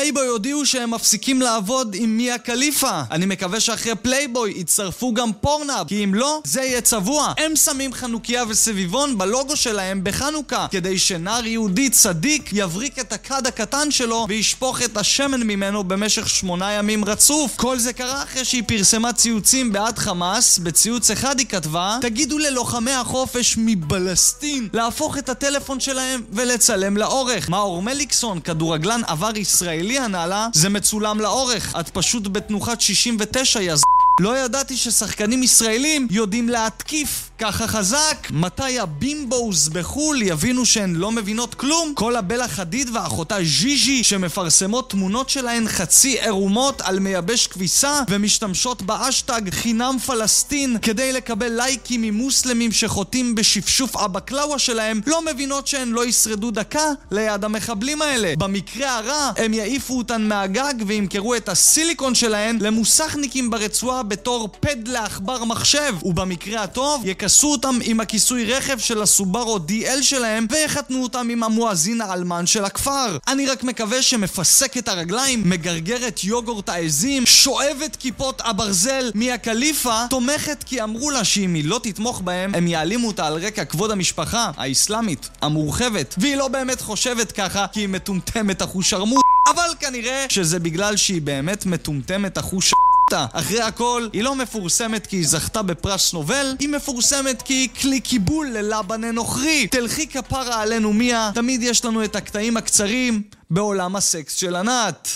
פלייבוי הודיעו שהם מפסיקים לעבוד עם מיה קאליפה. אני מקווה שאחרי פלייבוי יצטרפו גם פורנהאב, כי אם לא, זה יהיה צבוע. הם שמים חנוכיה וסביבון בלוגו שלהם בחנוכה, כדי שנער יהודי צדיק יבריק את הכד הקטן שלו וישפוך את השמן ממנו במשך שמונה ימים רצוף. כל זה קרה אחרי שהיא פרסמה ציוצים בעד חמאס, בציוץ אחד היא כתבה תגידו ללוחמי החופש מבלסטין להפוך את הטלפון שלהם ולצלם לאורך. מאור מליקסון, כדורגלן עבר ישראלי הנעלה, זה מצולם לאורך. את פשוט בתנוחת 69 יז... לא ידעתי ששחקנים ישראלים יודעים להתקיף ככה חזק. מתי הבימבוס בחו"ל יבינו שהן לא מבינות כלום? כל הבלה חדיד ואחותה ז'יז'י שמפרסמות תמונות שלהן חצי עירומות על מייבש כביסה ומשתמשות באשטג חינם פלסטין כדי לקבל לייקים ממוסלמים שחוטאים בשפשוף הבקלאווה שלהם לא מבינות שהן לא ישרדו דקה ליד המחבלים האלה. במקרה הרע הם יעיפו אותן מהגג וימכרו את הסיליקון שלהן למוסכניקים ברצועה בתור פד לעכבר מחשב ובמקרה הטוב יכסו אותם עם הכיסוי רכב של הסובארו DL שלהם ויחתנו אותם עם המואזין האלמן של הכפר. אני רק מקווה שמפסק את הרגליים, מגרגר את יוגורט העזים, שואב את כיפות הברזל מהקליפה, תומכת כי אמרו לה שאם היא לא תתמוך בהם, הם יעלימו אותה על רקע כבוד המשפחה האסלאמית, המורחבת. והיא לא באמת חושבת ככה כי היא מטומטמת אחושרמוט, אבל כנראה שזה בגלל שהיא באמת מטומטמת אחוש... אחרי הכל, היא לא מפורסמת כי היא זכתה בפרס נובל, היא מפורסמת כי היא כלי קיבול ללבנה נוכרי. תלכי כפרה עלינו מיה, תמיד יש לנו את הקטעים הקצרים בעולם הסקס של ענת.